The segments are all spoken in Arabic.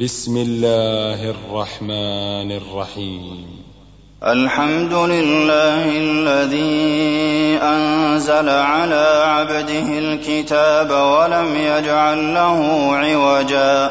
بسم الله الرحمن الرحيم. الحمد لله الذي أنزل على عبده الكتاب ولم يجعل له عوجا.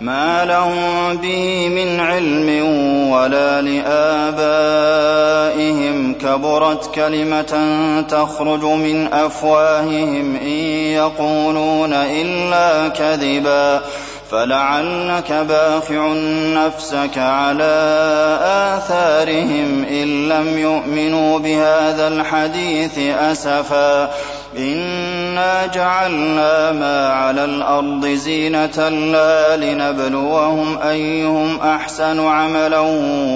ما لهم به من علم ولا لآبائهم كبرت كلمة تخرج من أفواههم إن يقولون إلا كذبا فلعلك باخع نفسك على آثارهم إن لم يؤمنوا بهذا الحديث أسفا إنا جعلنا ما على الأرض زينة لا لنبلوهم أيهم أحسن عملا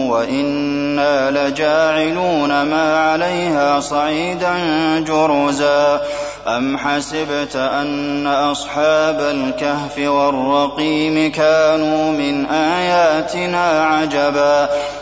وإنا لجاعلون ما عليها صعيدا جرزا أم حسبت أن أصحاب الكهف والرقيم كانوا من آياتنا عجبا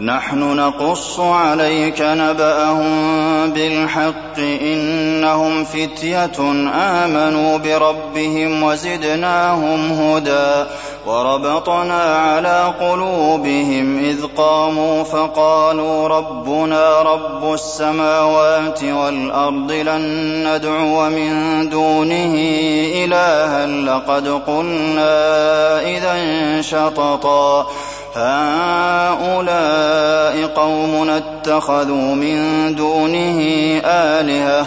نحن نقص عليك نبأهم بالحق إنهم فتية آمنوا بربهم وزدناهم هدى وربطنا على قلوبهم إذ قاموا فقالوا ربنا رب السماوات والأرض لن ندعو من دونه إلها لقد قلنا إذا شططا هؤلاء قومنا اتخذوا من دونه آلهة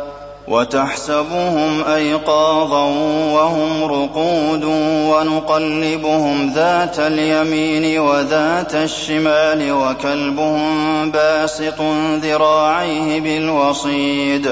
وتحسبهم أيقاظا وهم رقود ونقلبهم ذات اليمين وذات الشمال وكلبهم باسط ذراعيه بالوصيد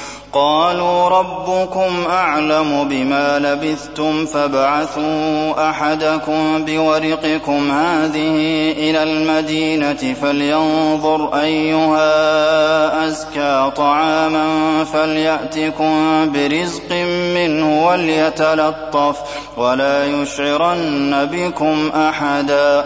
قالوا ربكم أعلم بما لبثتم فابعثوا أحدكم بورقكم هذه إلى المدينة فلينظر أيها أزكى طعاما فليأتكم برزق منه وليتلطف ولا يشعرن بكم أحدا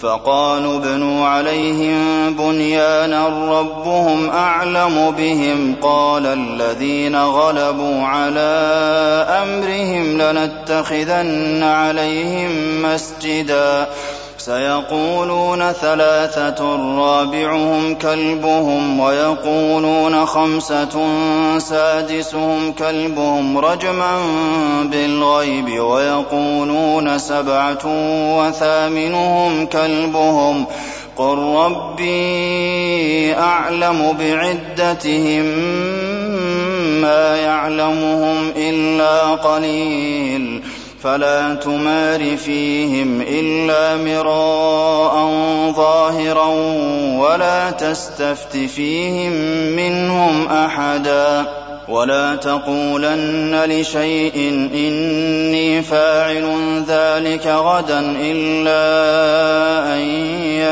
فقالوا ابنوا عليهم بنيانا ربهم أعلم بهم قال الذين غلبوا على أمرهم لنتخذن عليهم مسجدا سيقولون ثلاثة رابعهم كلبهم ويقولون خمسة سادسهم كلبهم رجما بالغيب ويقولون سبعة وثامنهم كلبهم. قل ربي أعلم بعدتهم ما يعلمهم إلا قليل. فلا تمار فيهم إلا مراء ظاهرا ولا تستفت فيهم منهم أحدا ولا تقولن لشيء إني فاعل ذلك غدا إلا أن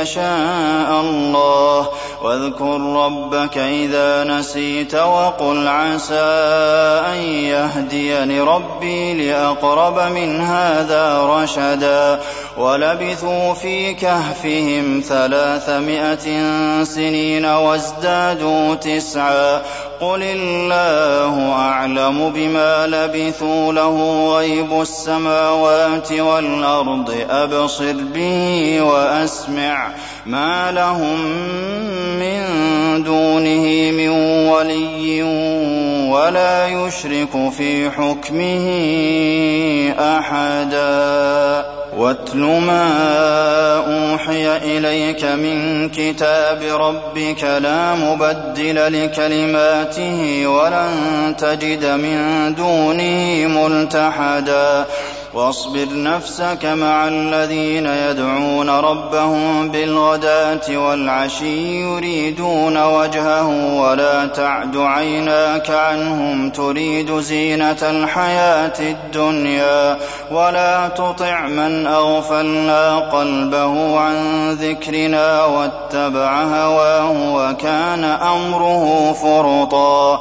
يشاء الله. واذكر ربك إذا نسيت وقل عسى أن يهديني ربي لأقرب من هذا رشدا. ولبثوا في كهفهم ثلاثمائة سنين وازدادوا تسعا. قل الله أعلم بما لبثوا له غيب السماوات والأرض. أبصر به وأسمع ما لهم من دونه من ولي ولا يشرك في حكمه أحدا. واتل ما أوحي إليك من كتاب ربك لا مبدل لكلماته ولن تجد من دونه ملتحدا. واصبر نفسك مع الذين يدعون ربهم بالغداة والعشي يريدون وجهه ولا تعد عيناك عنهم تريد زينة الحياة الدنيا ولا تطع من أغفلنا قلبه عن ذكرنا واتبع هواه وكان أمره فرطا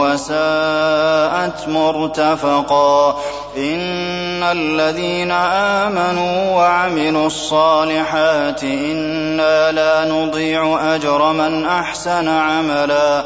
وساءت مرتفقا. إن الذين آمنوا وعملوا الصالحات إنا لا نضيع أجر من أحسن عملا.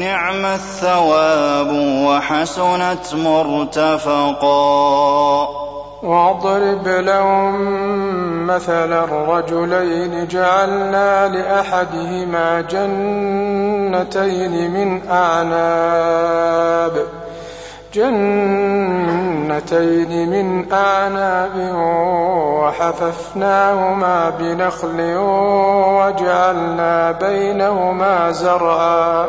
نعم الثواب وحسنت مرتفقا. واضرب لهم مثل الرجلين جعلنا لأحدهما جنتين من أعناب. جنتين من أعناب وحففناهما بنخل وجعلنا بينهما زرعا.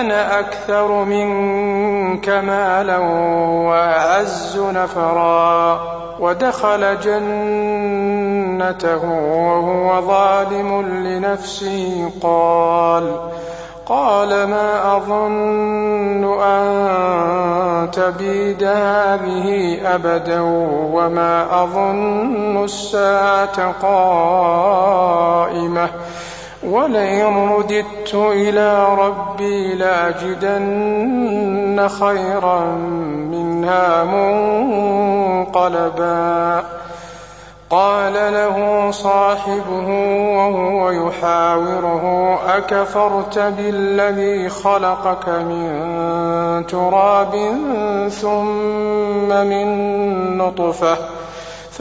أنا أكثر منك مالا وأعز نفرا. ودخل جنته وهو ظالم لنفسه. قال قال ما أظن أن تبيد هذه أبدا وما أظن الساعة قائمة. ولئن رددت إلى ربي لأجدن خيرا منها منقلبا. قال له صاحبه وهو يحاوره أكفرت بالذي خلقك من تراب ثم من نطفة؟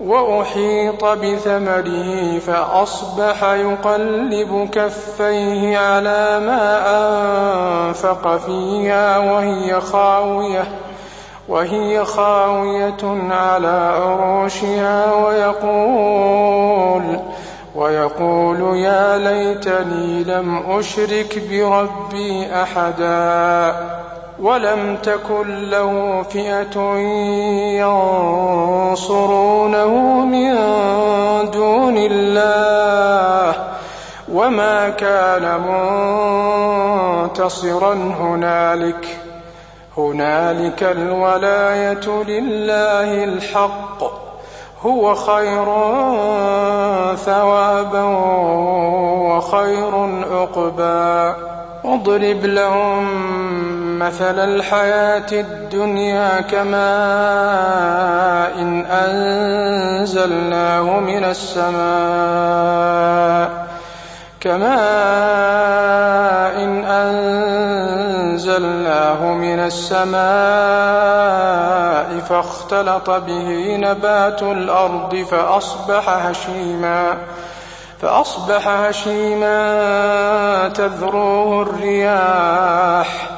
وأحيط بثمره فأصبح يقلب كفيه على ما أنفق فيها وهي خاوية وهي خاوية على عروشها ويقول ويقول يا ليتني لم أشرك بربي أحدا. ولم تكن له فئة ينصرونه من دون الله وما كان منتصرا هنالك. هنالك الولاية لله الحق. هو خير ثوابا وخير عقبا. واضرب لهم مثل الحياة الدنيا كماء إن أنزلناه من السماء كماء إن أنزلناه من السماء فاختلط به نبات الأرض فأصبح هشيماً فأصبح هشيما تذروه الرياح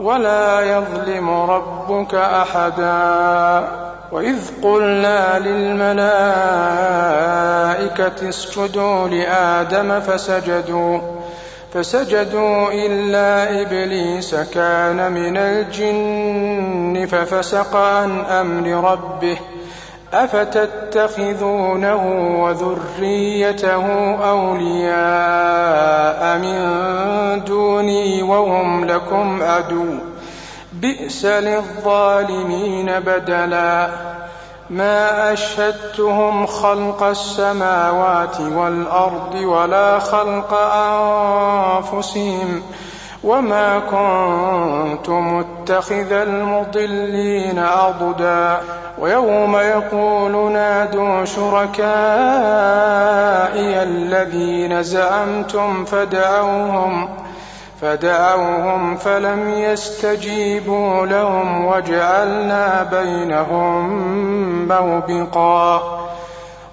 ولا يظلم ربك أحدا. وإذ قلنا للملائكة اسجدوا لآدم فسجدوا فسجدوا إلا إبليس كان من الجن ففسق عن أمر ربه. أفتتخذونه وذريته أولياء من دوني وهم لكم عدو بئس للظالمين بدلا. ما أشهدتهم خلق السماوات والأرض ولا خلق أنفسهم وما كنت متخذ المضلين أضدا. ويوم يقول نادوا شركائي الذين زعمتم فدعوهم فدعوهم فلم يستجيبوا لهم وجعلنا بينهم موبقا.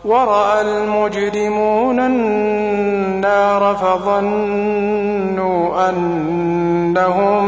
وراى المجرمون النار فظنوا انهم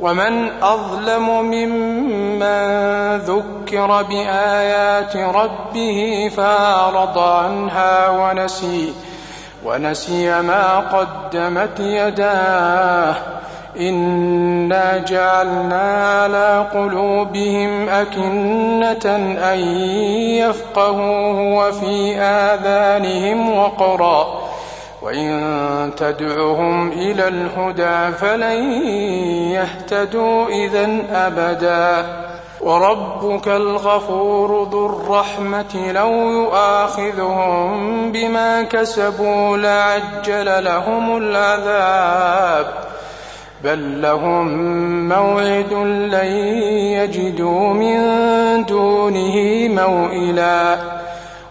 ومن أظلم ممن ذكر بآيات ربه فأعرض عنها ونسي ونسي ما قدمت يداه إنا جعلنا على قلوبهم أكنة أن يفقهوه وفي آذانهم وقرا وإن تدعهم إلى الهدى فلن يهتدوا إذا أبدا. وربك الغفور ذو الرحمة لو يؤاخذهم بما كسبوا لعجل لهم العذاب. بل لهم موعد لن يجدوا من دونه موئلا.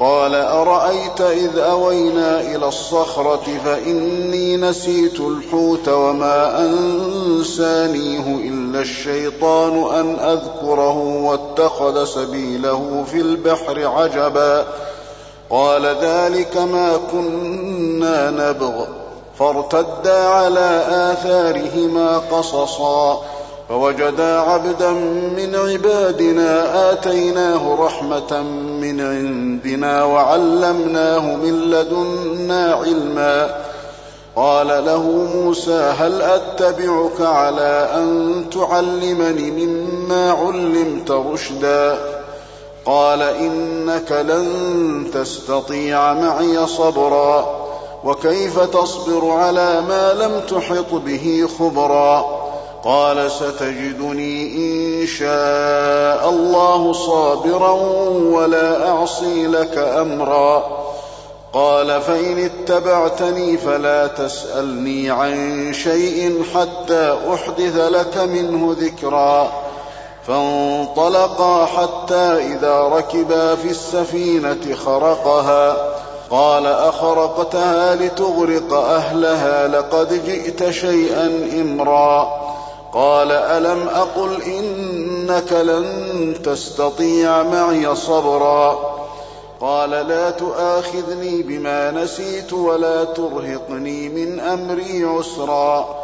قال أرأيت إذ أوينا إلى الصخرة فإني نسيت الحوت وما أنسانيه إلا الشيطان أن أذكره واتخذ سبيله في البحر عجبا. قال ذلك ما كنا نبغ. فارتدا على آثارهما قصصا. فوجدا عبدا من عبادنا آتيناه رحمة من عندنا وعلمناه من لدنا علما. قال له موسى هل أتبعك على أن تعلمني مما علمت رشدا؟ قال إنك لن تستطيع معي صبرا. وكيف تصبر على ما لم تحط به خبرا؟ قال ستجدني إن شاء الله صابرا ولا أعصي لك أمرا. قال فإن اتبعتني فلا تسألني عن شيء حتى أحدث لك منه ذكرا. فانطلقا حتى إذا ركبا في السفينة خرقها. قال أخرقتها لتغرق أهلها لقد جئت شيئا إمرا. قال ألم أقل إنك لن تستطيع معي صبرا؟ قال لا تؤاخذني بما نسيت ولا ترهقني من أمري عسرا.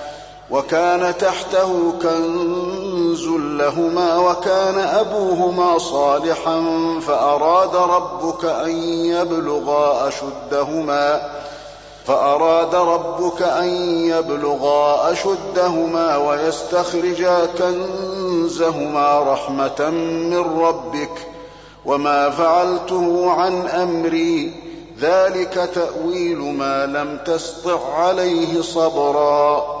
وكان تحته كنز لهما وكان أبوهما صالحا فأراد ربك أن يبلغا أشدهما فأراد ربك أن يبلغا أشدهما ويستخرجا كنزهما رحمة من ربك وما فعلته عن أمري ذلك تأويل ما لم تسطع عليه صبرا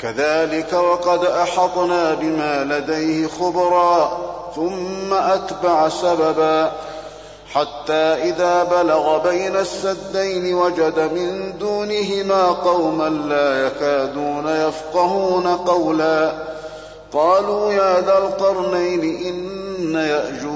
كذلك وقد أحطنا بما لديه خبرا ثم أتبع سببا حتى إذا بلغ بين السدين وجد من دونهما قوما لا يكادون يفقهون قولا قالوا يا ذا القرنين إن يأجوج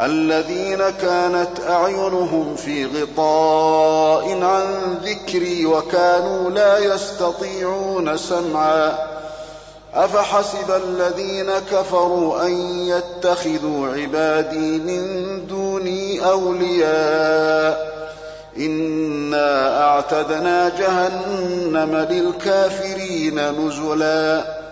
الذين كانت أعينهم في غطاء عن ذكري وكانوا لا يستطيعون سمعا. أفحسب الذين كفروا أن يتخذوا عبادي من دوني أولياء؟ إنا أعتدنا جهنم للكافرين نزلا.